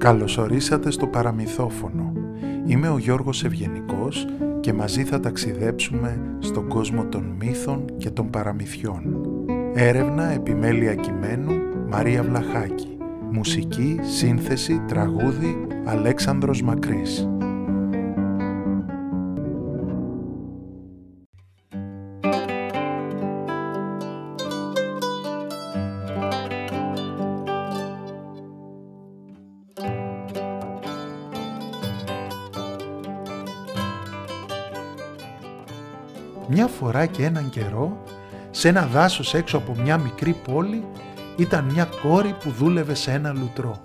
Καλωσορίσατε στο παραμυθόφωνο. Είμαι ο Γιώργος Ευγενικός και μαζί θα ταξιδέψουμε στον κόσμο των μύθων και των παραμυθιών. Έρευνα επιμέλεια κειμένου Μαρία Βλαχάκη. Μουσική, σύνθεση, τραγούδι Αλέξανδρος Μακρύς. Μια φορά και έναν καιρό, σε ένα δάσος έξω από μια μικρή πόλη, ήταν μια κόρη που δούλευε σε ένα λουτρό.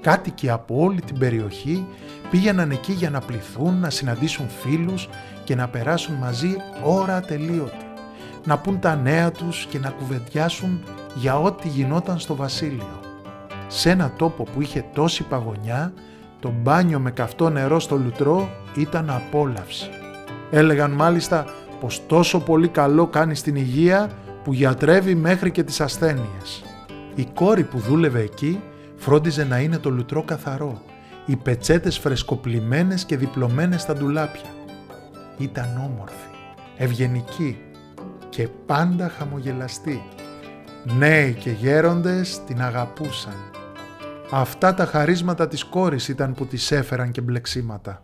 Κάτοικοι από όλη την περιοχή πήγαιναν εκεί για να πληθούν, να συναντήσουν φίλους και να περάσουν μαζί ώρα ατελείωτη. Να πούν τα νέα τους και να κουβεντιάσουν για ό,τι γινόταν στο βασίλειο. Σε ένα τόπο που είχε τόση παγωνιά, το μπάνιο με καυτό νερό στο λουτρό ήταν απόλαυση. Έλεγαν μάλιστα πως τόσο πολύ καλό κάνει στην υγεία που γιατρεύει μέχρι και τις ασθένειες. Η κόρη που δούλευε εκεί φρόντιζε να είναι το λουτρό καθαρό, οι πετσέτες φρεσκοπλημένες και διπλωμένες στα ντουλάπια. Ήταν όμορφη, ευγενική και πάντα χαμογελαστή. Νέοι και γέροντες την αγαπούσαν. Αυτά τα χαρίσματα της κόρης ήταν που της έφεραν και μπλεξίματα.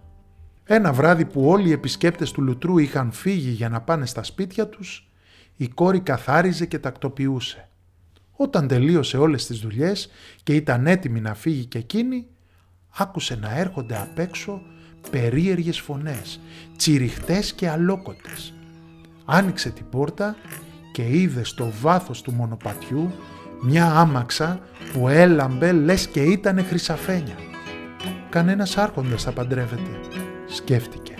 Ένα βράδυ που όλοι οι επισκέπτες του λουτρού είχαν φύγει για να πάνε στα σπίτια τους, η κόρη καθάριζε και τακτοποιούσε. Όταν τελείωσε όλες τις δουλειές και ήταν έτοιμη να φύγει και εκείνη, άκουσε να έρχονται απ' έξω περίεργες φωνές, τσιριχτές και αλόκοτες. Άνοιξε την πόρτα και είδε στο βάθος του μονοπατιού μια άμαξα που έλαμπε λες και ήτανε χρυσαφένια. Κανένας άρχοντας θα παντρεύεται σκέφτηκε.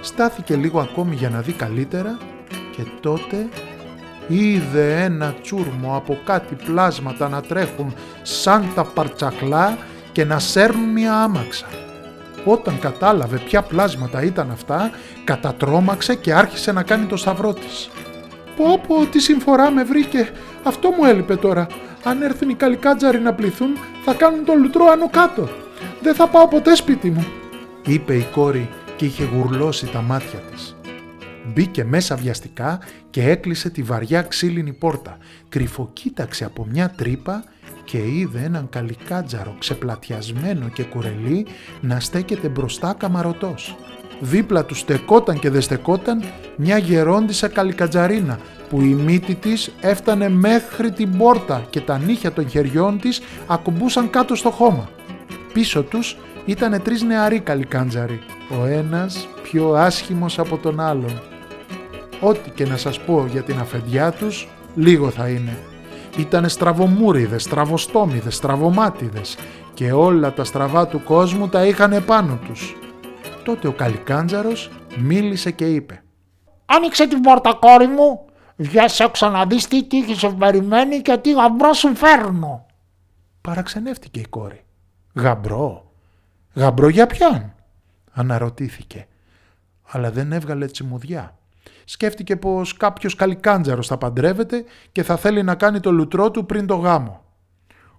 Στάθηκε λίγο ακόμη για να δει καλύτερα και τότε είδε ένα τσούρμο από κάτι πλάσματα να τρέχουν σαν τα παρτσακλά και να σέρνουν μια άμαξα. Όταν κατάλαβε ποια πλάσματα ήταν αυτά, κατατρώμαξε και άρχισε να κάνει το σταυρό της. «Πω πω, τι συμφορά με βρήκε, αυτό μου έλειπε τώρα. Αν έρθουν οι καλικάτζαροι να πληθούν, θα κάνουν το λουτρό άνω κάτω. Δεν θα πάω ποτέ σπίτι μου» είπε η κόρη και είχε γουρλώσει τα μάτια της. Μπήκε μέσα βιαστικά και έκλεισε τη βαριά ξύλινη πόρτα. Κρυφοκοίταξε από μια τρύπα και είδε έναν καλικάτζαρο ξεπλατιασμένο και κουρελί να στέκεται μπροστά καμαρωτός. Δίπλα του στεκόταν και δεν στεκόταν μια γερόντισα καλικατζαρίνα που η μύτη της έφτανε μέχρι την πόρτα και τα νύχια των χεριών της ακουμπούσαν κάτω στο χώμα. Πίσω τους Ήτανε τρεις νεαροί καλικάντζαροι, ο ένας πιο άσχημος από τον άλλον. Ό,τι και να σας πω για την αφεντιά τους, λίγο θα είναι. Ήτανε στραβομούριδες, στραβοστόμιδες, στραβομάτιδες και όλα τα στραβά του κόσμου τα είχαν επάνω τους. Τότε ο καλικάντζαρος μίλησε και είπε «Άνοιξε την πόρτα κόρη μου, βγες έξω να δεις τι τύχη σε περιμένει και τι γαμπρό σου φέρνω». Παραξενεύτηκε η κόρη. «Γαμπρό, Γαμπρό για ποιον, αναρωτήθηκε, αλλά δεν έβγαλε τσιμουδιά. Σκέφτηκε πως κάποιος καλικάντζαρος θα παντρεύεται και θα θέλει να κάνει το λουτρό του πριν το γάμο.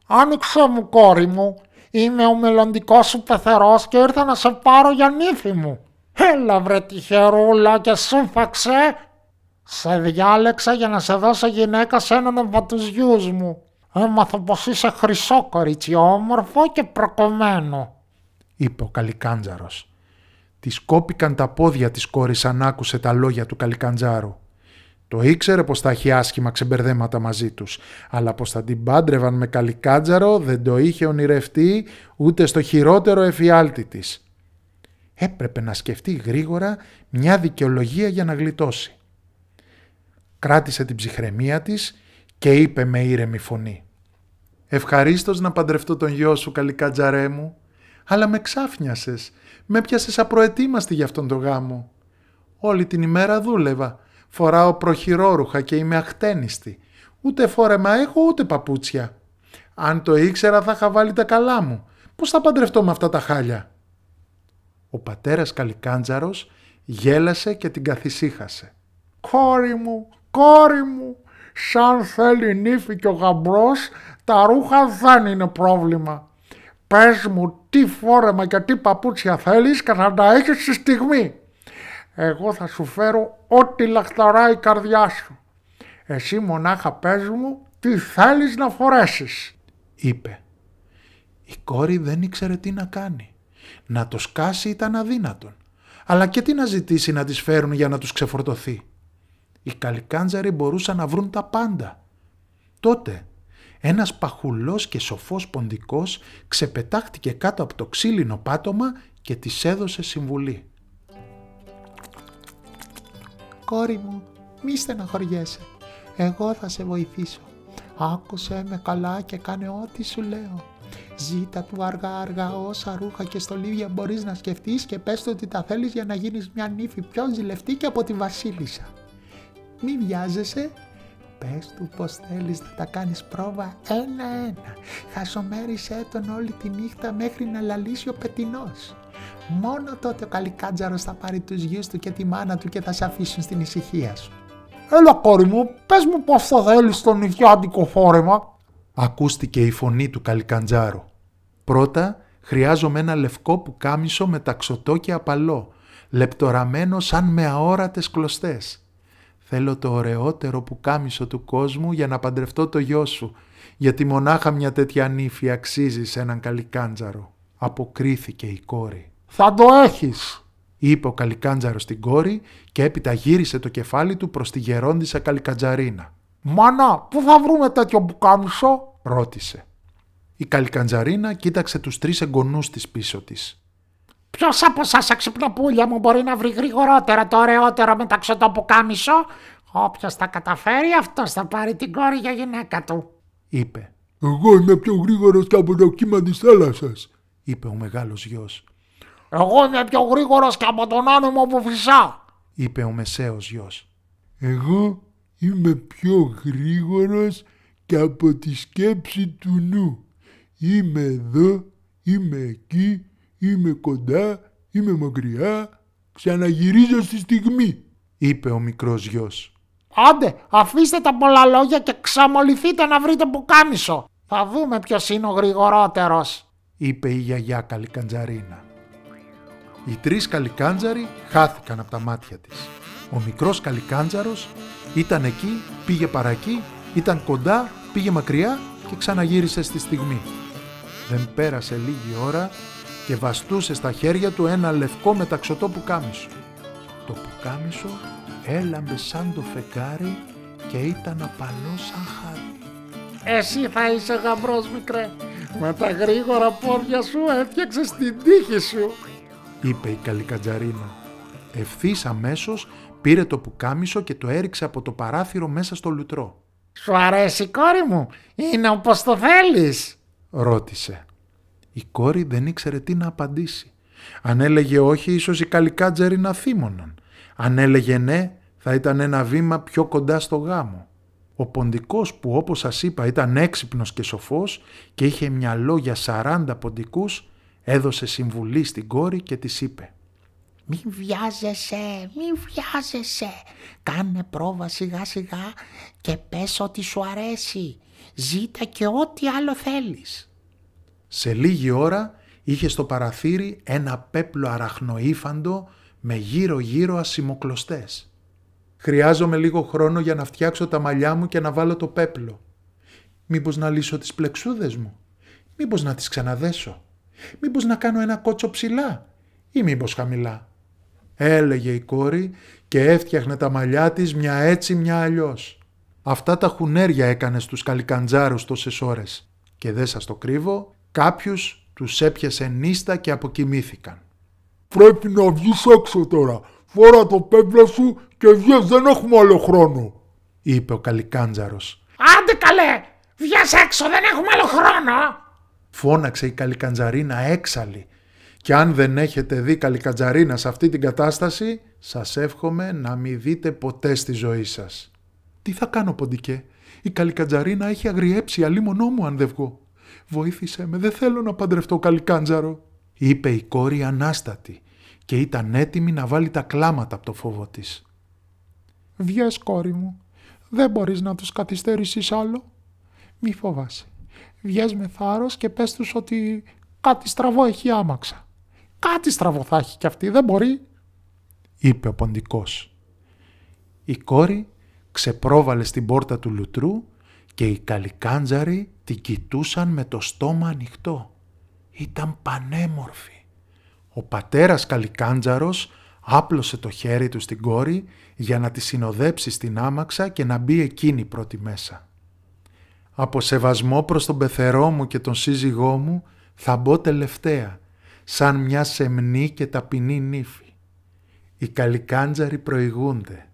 «Άνοιξε μου κόρη μου, είμαι ο μελλοντικός σου πεθερός και ήρθα να σε πάρω για νύφη μου. Έλα βρε τυχερούλα και σύμφαξε. Σε διάλεξα για να σε δώσω γυναίκα σε έναν από τους γιους μου. Έμαθα πως είσαι χρυσό κορίτσι όμορφο και προκομμένο είπε ο Καλικάντζαρος. Τη κόπηκαν τα πόδια της κόρης αν άκουσε τα λόγια του Καλικάντζαρου. Το ήξερε πως θα έχει άσχημα ξεμπερδέματα μαζί τους, αλλά πως θα την πάντρευαν με Καλικάντζαρο δεν το είχε ονειρευτεί ούτε στο χειρότερο εφιάλτη της. Έπρεπε να σκεφτεί γρήγορα μια δικαιολογία για να γλιτώσει. Κράτησε την ψυχραιμία της και είπε με ήρεμη φωνή «Ευχαρίστως να παντρευτώ τον γιο σου, Καλικάντζαρέ μου αλλά με ξάφνιασες. Με πιάσες απροετοίμαστη για αυτόν τον γάμο. Όλη την ημέρα δούλευα. Φοράω προχειρόρουχα και είμαι αχτένιστη. Ούτε φόρεμα έχω ούτε παπούτσια. Αν το ήξερα θα είχα βάλει τα καλά μου. Πώς θα παντρευτώ με αυτά τα χάλια; Ο πατέρας Καλικάντζαρος γέλασε και την καθησύχασε. «Κόρη μου, κόρη μου, σαν θέλει νύφη και ο γαμπρός, τα ρούχα δεν είναι πρόβλημα. Πες μου τι φόρεμα και τι παπούτσια θέλεις και θα τα έχεις στη στιγμή. Εγώ θα σου φέρω ό,τι λαχταράει η καρδιά σου. Εσύ μονάχα πες μου τι θέλεις να φορέσεις. Είπε. Η κόρη δεν ήξερε τι να κάνει. Να το σκάσει ήταν αδύνατον. Αλλά και τι να ζητήσει να τις φέρουν για να τους ξεφορτωθεί. Οι καλικάντζαροι μπορούσαν να βρουν τα πάντα. Τότε ένας παχουλός και σοφός ποντικός ξεπετάχτηκε κάτω από το ξύλινο πάτωμα και της έδωσε συμβουλή. «Κόρη μου, μη στεναχωριέσαι. Εγώ θα σε βοηθήσω. Άκουσε με καλά και κάνε ό,τι σου λέω. Ζήτα του αργά αργά όσα ρούχα και στολίδια μπορείς να σκεφτείς και πες του ότι τα θέλεις για να γίνεις μια νύφη πιο ζηλευτή και από τη βασίλισσα. Μην βιάζεσαι Πες του πως θέλεις να τα κάνεις πρόβα ένα-ένα. Χασομέρισέ τον όλη τη νύχτα μέχρι να λαλήσει ο πετινός. Μόνο τότε ο καλικάτζαρος θα πάρει τους γιους του και τη μάνα του και θα σε αφήσουν στην ησυχία σου. Έλα κόρη μου, πες μου πως θα θέλεις το νηφιάτικο φόρεμα. Ακούστηκε η φωνή του καλικαντζάρου. Πρώτα χρειάζομαι ένα λευκό που κάμισο με ταξωτό και απαλό, λεπτοραμένο σαν με αόρατες κλωστές. Θέλω το ωραιότερο που κάμισο του κόσμου για να παντρευτώ το γιο σου, γιατί μονάχα μια τέτοια νύφη αξίζει σε έναν καλικάντζαρο. Αποκρίθηκε η κόρη. Θα το έχεις, είπε ο καλικάντζαρος στην κόρη και έπειτα γύρισε το κεφάλι του προς τη γερόντισα καλικαντζαρίνα. «Μάνα, πού θα βρούμε τέτοιο πουκάμισο» ρώτησε. Η καλικαντζαρίνα κοίταξε τους τρεις εγγονούς της πίσω της. Ποιος από εσά αξυπνοπούλια μου μπορεί να βρει γρηγορότερα το ωραιότερο μεταξωτό πουκάμισο; Όποιος τα καταφέρει, αυτός θα πάρει την κόρη για γυναίκα του. Είπε. Εγώ είμαι πιο γρήγορος και από το κύμα της θάλασσας, είπε ο μεγάλος γιος. Εγώ είμαι πιο γρήγορος και από τον άνεμο που φυσά, είπε ο μεσαίος γιος. Εγώ είμαι πιο γρήγορος και από τη σκέψη του νου. Είμαι εδώ, είμαι εκεί, είμαι κοντά, είμαι μακριά, ξαναγυρίζω στη στιγμή, είπε ο μικρός γιος. Άντε, αφήστε τα πολλά λόγια και ξαμοληθείτε να βρείτε πουκάμισο. Θα δούμε ποιος είναι ο γρηγορότερος, είπε η γιαγιά Καλικαντζαρίνα. Οι τρεις καλικάντζαροι χάθηκαν από τα μάτια της. Ο μικρός καλικάντζαρος ήταν εκεί, πήγε παρακεί, ήταν κοντά, πήγε μακριά και ξαναγύρισε στη στιγμή. Δεν πέρασε λίγη ώρα και βαστούσε στα χέρια του ένα λευκό μεταξωτό πουκάμισο. Το πουκάμισο έλαμπε σαν το φεγγάρι και ήταν απαλό σαν χάρη. Εσύ θα είσαι γαμπρός μικρέ, με τα γρήγορα πόδια σου έφτιαξες την τύχη σου, είπε η καλικατζαρίνα. Ευθύς αμέσως πήρε το πουκάμισο και το έριξε από το παράθυρο μέσα στο λουτρό. «Σου αρέσει κόρη μου, είναι όπως το θέλεις» ρώτησε. Η κόρη δεν ήξερε τι να απαντήσει. Αν έλεγε όχι, ίσως οι καλικάτζεροι να θύμωναν. Αν έλεγε ναι, θα ήταν ένα βήμα πιο κοντά στο γάμο. Ο ποντικός που όπως σας είπα ήταν έξυπνος και σοφός και είχε μυαλό για 40 ποντικούς, έδωσε συμβουλή στην κόρη και της είπε «Μην βιάζεσαι, μην βιάζεσαι, κάνε πρόβα σιγά σιγά και πες ότι σου αρέσει, ζήτα και ό,τι άλλο θέλεις». Σε λίγη ώρα είχε στο παραθύρι ένα πέπλο αραχνοήφαντο με γύρω-γύρω ασημοκλωστές. Χρειάζομαι λίγο χρόνο για να φτιάξω τα μαλλιά μου και να βάλω το πέπλο. Μήπως να λύσω τις πλεξούδες μου; Μήπως να τις ξαναδέσω; Μήπως να κάνω ένα κότσο ψηλά; Ή μήπως χαμηλά; Έλεγε η κόρη και έφτιαχνε τα μαλλιά της μια έτσι μια αλλιώς. Αυτά τα χουνέρια έκανε στους καλικαντζάρους τόσες ώρες. Και δεν σας το κρύβω, Κάποιους τους έπιασε νύστα και αποκοιμήθηκαν. «Πρέπει να βγεις έξω τώρα. Φόρα το πέπλο σου και βγες, δεν έχουμε άλλο χρόνο», είπε ο Καλικάντζαρος. «Άντε καλέ, βγες έξω, δεν έχουμε άλλο χρόνο», φώναξε η Καλικαντζαρίνα έξαλλη. Και αν δεν έχετε δει Καλικαντζαρίνα σε αυτή την κατάσταση, σας εύχομαι να μην δείτε ποτέ στη ζωή σας. Τι θα κάνω ποντικέ, η Καλικαντζαρίνα έχει αγριέψει αλίμονό μου αν δεν βγω. «Βοήθησέ με, δεν θέλω να παντρευτώ καλικάντζαρο», είπε η κόρη ανάστατη και ήταν έτοιμη να βάλει τα κλάματα από το φόβο της. «Βγες κόρη μου, δεν μπορείς να τους καθυστερήσεις άλλο. Μη φοβάσαι. Βγες με θάρρος και πες τους ότι Κάτι στραβό έχει η άμαξα. Κάτι στραβό θα έχει κι αυτή, δεν μπορεί. είπε ο ποντικός. Η κόρη ξεπρόβαλε στην πόρτα του λουτρού και οι καλικάντζαροι την κοιτούσαν με το στόμα ανοιχτό. Ήταν πανέμορφη. Ο πατέρας καλικάντζαρος άπλωσε το χέρι του στην κόρη για να τη συνοδέψει στην άμαξα και να μπει εκείνη πρώτη μέσα. Από σεβασμό προς τον πεθερό μου και τον σύζυγό μου θα μπω τελευταία, σαν μια σεμνή και ταπεινή νύφη. Οι καλικάντζαροι προηγούνται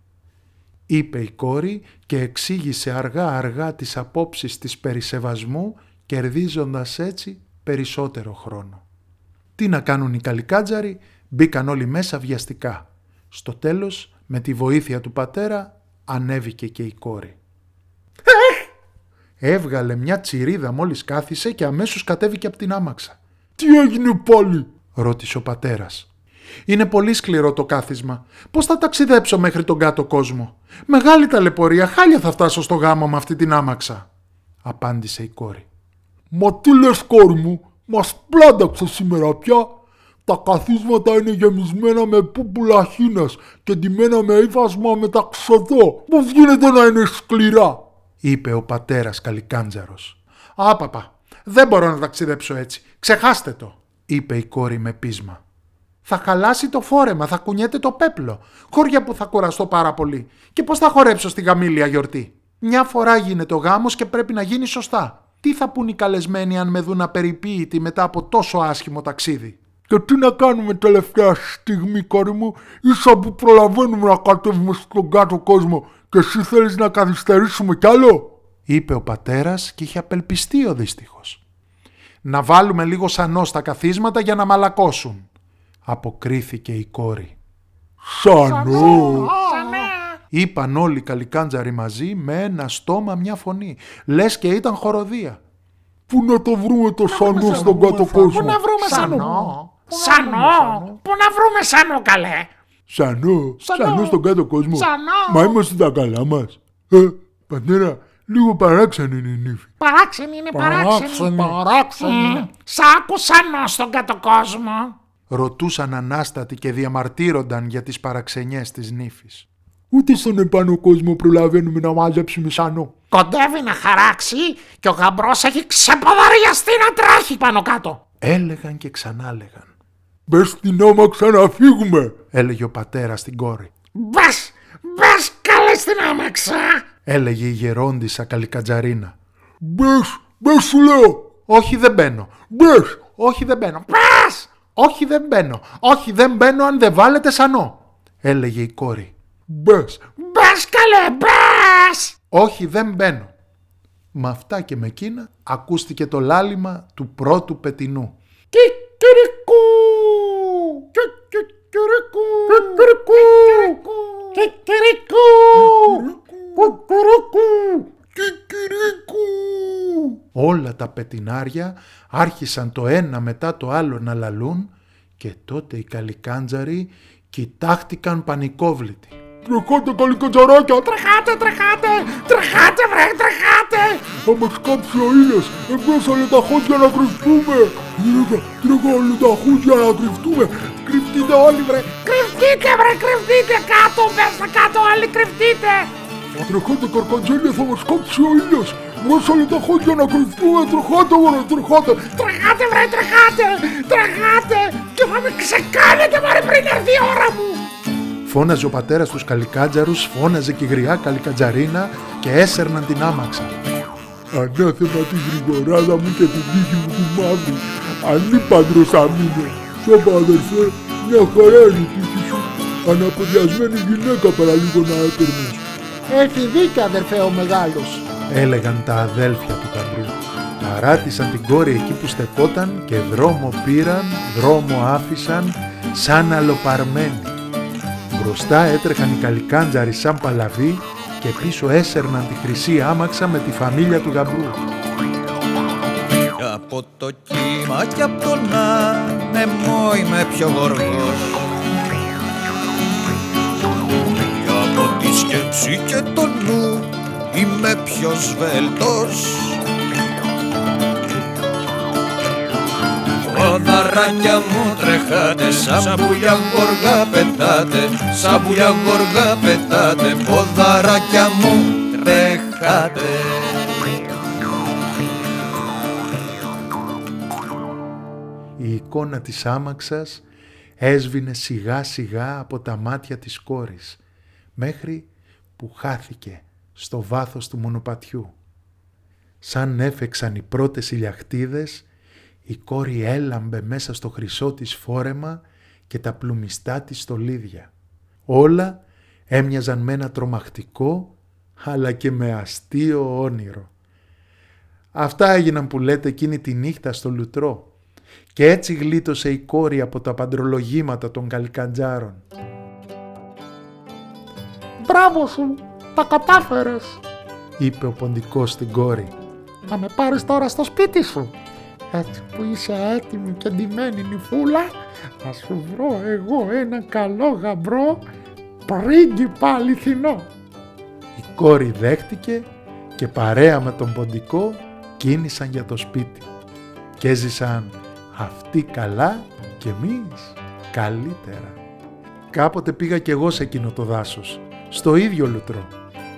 είπε η κόρη και εξήγησε αργά-αργά τις απόψεις της περισεβασμού, κερδίζοντας έτσι περισσότερο χρόνο. Τι να κάνουν οι καλικάτζαροι, μπήκαν όλοι μέσα βιαστικά. Στο τέλος, με τη βοήθεια του πατέρα, ανέβηκε και η κόρη. Έβγαλε μια τσιρίδα μόλις κάθισε και αμέσως κατέβηκε από την άμαξα. «Τι έγινε πάλι» ρώτησε ο πατέρας. Είναι πολύ σκληρό το κάθισμα. Πώς θα ταξιδέψω μέχρι τον κάτω κόσμο; Μεγάλη ταλαιπωρία, χάλια θα φτάσω στο γάμο με αυτή την άμαξα. Απάντησε η κόρη. Μα τι λες κόρη μου, μας πλάνταξε σήμερα πια. Τα καθίσματα είναι γεμισμένα με πούπουλα χίνες και ντυμένα με ύφασμα μεταξωτό. Πώς γίνεται να είναι σκληρά; Είπε ο πατέρας καλικάντζαρος. Άπαπα, δεν μπορώ να ταξιδέψω έτσι. Ξεχάστε το, είπε η κόρη με πείσμα θα χαλάσει το φόρεμα, θα κουνιέται το πέπλο. Χώρια που θα κουραστώ πάρα πολύ. Και πώς θα χορέψω στη γαμήλια γιορτή. Μια φορά γίνεται ο γάμος και πρέπει να γίνει σωστά. Τι θα πούν οι καλεσμένοι αν με δουν απεριποίητοι μετά από τόσο άσχημο ταξίδι; Και τι να κάνουμε τελευταία στιγμή, κόρη μου, ίσα που προλαβαίνουμε να κατέβουμε στον κάτω κόσμο και εσύ θέλεις να καθυστερήσουμε κι άλλο; Είπε ο πατέρας και είχε απελπιστεί ο δύστιχος. Να βάλουμε λίγο σανό στα καθίσματα για να μαλακώσουν αποκρίθηκε η κόρη. Σανό! Είπαν όλοι οι καλικάντζαροι μαζί με ένα στόμα μια φωνή. Λες και ήταν χοροδία. Πού να το βρούμε το σανό στον κάτω κόσμο; Πού να βρούμε σανό. Σανό. Πού να βρούμε σανό καλέ; Σανό. Σανό στον κάτω κόσμο. Σανό. Μα είμαστε τα καλά μας. Ε, πατέρα, λίγο παράξενη είναι η νύφη. Παράξενη είναι παράξενη. Παράξενη. Σ' άκουσαν στον κάτω κόσμο ρωτούσαν ανάστατοι και διαμαρτύρονταν για τις παραξενιές της νύφης. Ούτε στον επάνω κόσμο προλαβαίνουμε να μάζεψουμε σανό. Κοντεύει να χαράξει και ο γαμπρός έχει ξεποδαριαστεί να τρέχει πάνω κάτω. Έλεγαν και ξανάλεγαν. Μπες στην άμαξα να φύγουμε, έλεγε ο πατέρας στην κόρη. Μπες, μπες καλέ στην άμαξα, έλεγε η γερόντισα Καλικατζαρίνα. Μπες, μπες σου λέω. Όχι δεν μπαίνω. Μπες. Όχι δεν μπαίνω. Μπες. Όχι δεν μπαίνω. Όχι δεν μπαίνω αν δεν βάλετε σανό. Έλεγε η κόρη. Μπες. Μπες καλέ μπες. Όχι δεν μπαίνω. Με αυτά και με εκείνα ακούστηκε το λάλημα του πρώτου πετινού. Κικυρικού. Κικυρικού. Κικυρικού. Κικυρικού. Κουκουρούκου. Κικυρικού. Όλα τα πετινάρια άρχισαν το ένα μετά το άλλο να λαλούν και τότε οι καλικάντζαροι κοιτάχτηκαν πανικόβλητοι. Τρεχάτε καλικαντζαράκια! Τρεχάτε, τρεχάτε, τρεχάτε βρε, τρεχάτε! Θα μας κάψει ο ήλιος! Εμπρέσανε τα χώδια να κρυφτούμε! Τρέχα, τρέχα όλοι τα χώδια να κρυφτούμε! Κρυφτείτε όλοι βρε! Κρυφτείτε βρε, κρυφτείτε κάτω, πέστε κάτω όλοι κρυφτείτε! Τρεχάτε καρκαντζέλια θα μας κάψει ο ήλιος! Βρέσανε τα χώδια να κρυφτούμε! Τρεχάτε βρε, τρεχάτε! Τρεχάτε βρε, τρεχάτε, τρεχάτε! Και θα με ξεκάνετε μωρέ πριν έρθει η ώρα μου! Φώναζε ο πατέρας τους καλικάτζαρους, φώναζε και η γριά καλικατζαρίνα και έσερναν την άμαξα. Ανάθεμα τη γρηγοράδα μου και την τύχη μου τη μαύρη. Ανήπαντρος θα μείνω. Σώπα αδερφέ, μια χαρά είναι η τύχη σου. Αναποδιασμένη γυναίκα παραλίγο να έπαιρνες. Έχει δίκιο αδερφέ ο μεγάλος. Έλεγαν τα αδέλφια του καμπρού. Παράτησαν την κόρη εκεί που στεκόταν και δρόμο πήραν, δρόμο άφησαν, σαν αλοπαρμένοι. Μπροστά έτρεχαν οι καλικάντζαροι σαν παλαβοί και πίσω έσερναν τη χρυσή άμαξα με τη φαμίλια του γαμπρού. Και από το κύμα και από τον άνεμο είμαι πιο γοργός σκέψη και το νου είμαι πιο σβέλτος. Ποδαράκια μου τρεχάτε Σαν πουλιά γοργά πετάτε Σαν πουλιά γοργά πετάτε Ποδαράκια μου τρεχάτε. Η εικόνα της άμαξας έσβηνε σιγά σιγά από τα μάτια της κόρης μέχρι που χάθηκε στο βάθος του μονοπατιού. Σαν έφεξαν οι πρώτες ηλιαχτίδες, η κόρη έλαμπε μέσα στο χρυσό της φόρεμα και τα πλουμιστά της στολίδια. Όλα έμοιαζαν με ένα τρομακτικό αλλά και με αστείο όνειρο. Αυτά έγιναν που λέτε εκείνη τη νύχτα στο λουτρό και έτσι γλίτωσε η κόρη από τα παντρολογήματα των καλικαντζάρων. Μπράβο σου, τα κατάφερες. είπε ο ποντικός στην κόρη. Θα με πάρεις τώρα στο σπίτι σου. Έτσι που είσαι έτοιμη και ντυμένη νυφούλα, θα σου βρω εγώ ένα καλό γαμπρό πρίγκιπα αληθινό. Η κόρη δέχτηκε και παρέα με τον ποντικό κίνησαν για το σπίτι και έζησαν αυτοί καλά και εμείς καλύτερα. Κάποτε πήγα κι εγώ σε εκείνο το δάσος, στο ίδιο λουτρό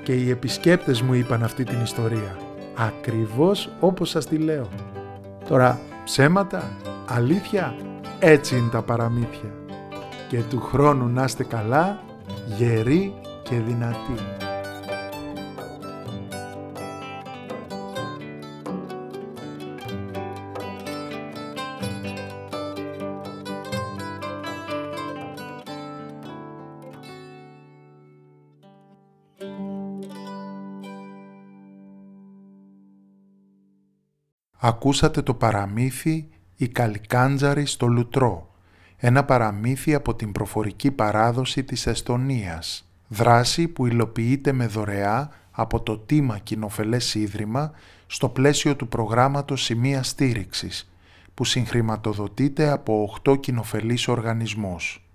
και οι επισκέπτες μου είπαν αυτή την ιστορία, ακριβώς όπως σας τη λέω. Τώρα ψέματα, αλήθεια, έτσι είναι τα παραμύθια. Και του χρόνου να είστε καλά, γεροί και δυνατοί. Ακούσατε το παραμύθι «Η Καλικάντζαρη στο Λουτρό», ένα παραμύθι από την προφορική παράδοση της Εστονίας, δράση που υλοποιείται με δωρεά από το Τίμα Κοινοφελές Ίδρυμα στο πλαίσιο του προγράμματος Σημεία Στήριξης, που συγχρηματοδοτείται από 8 κοινοφελείς οργανισμούς.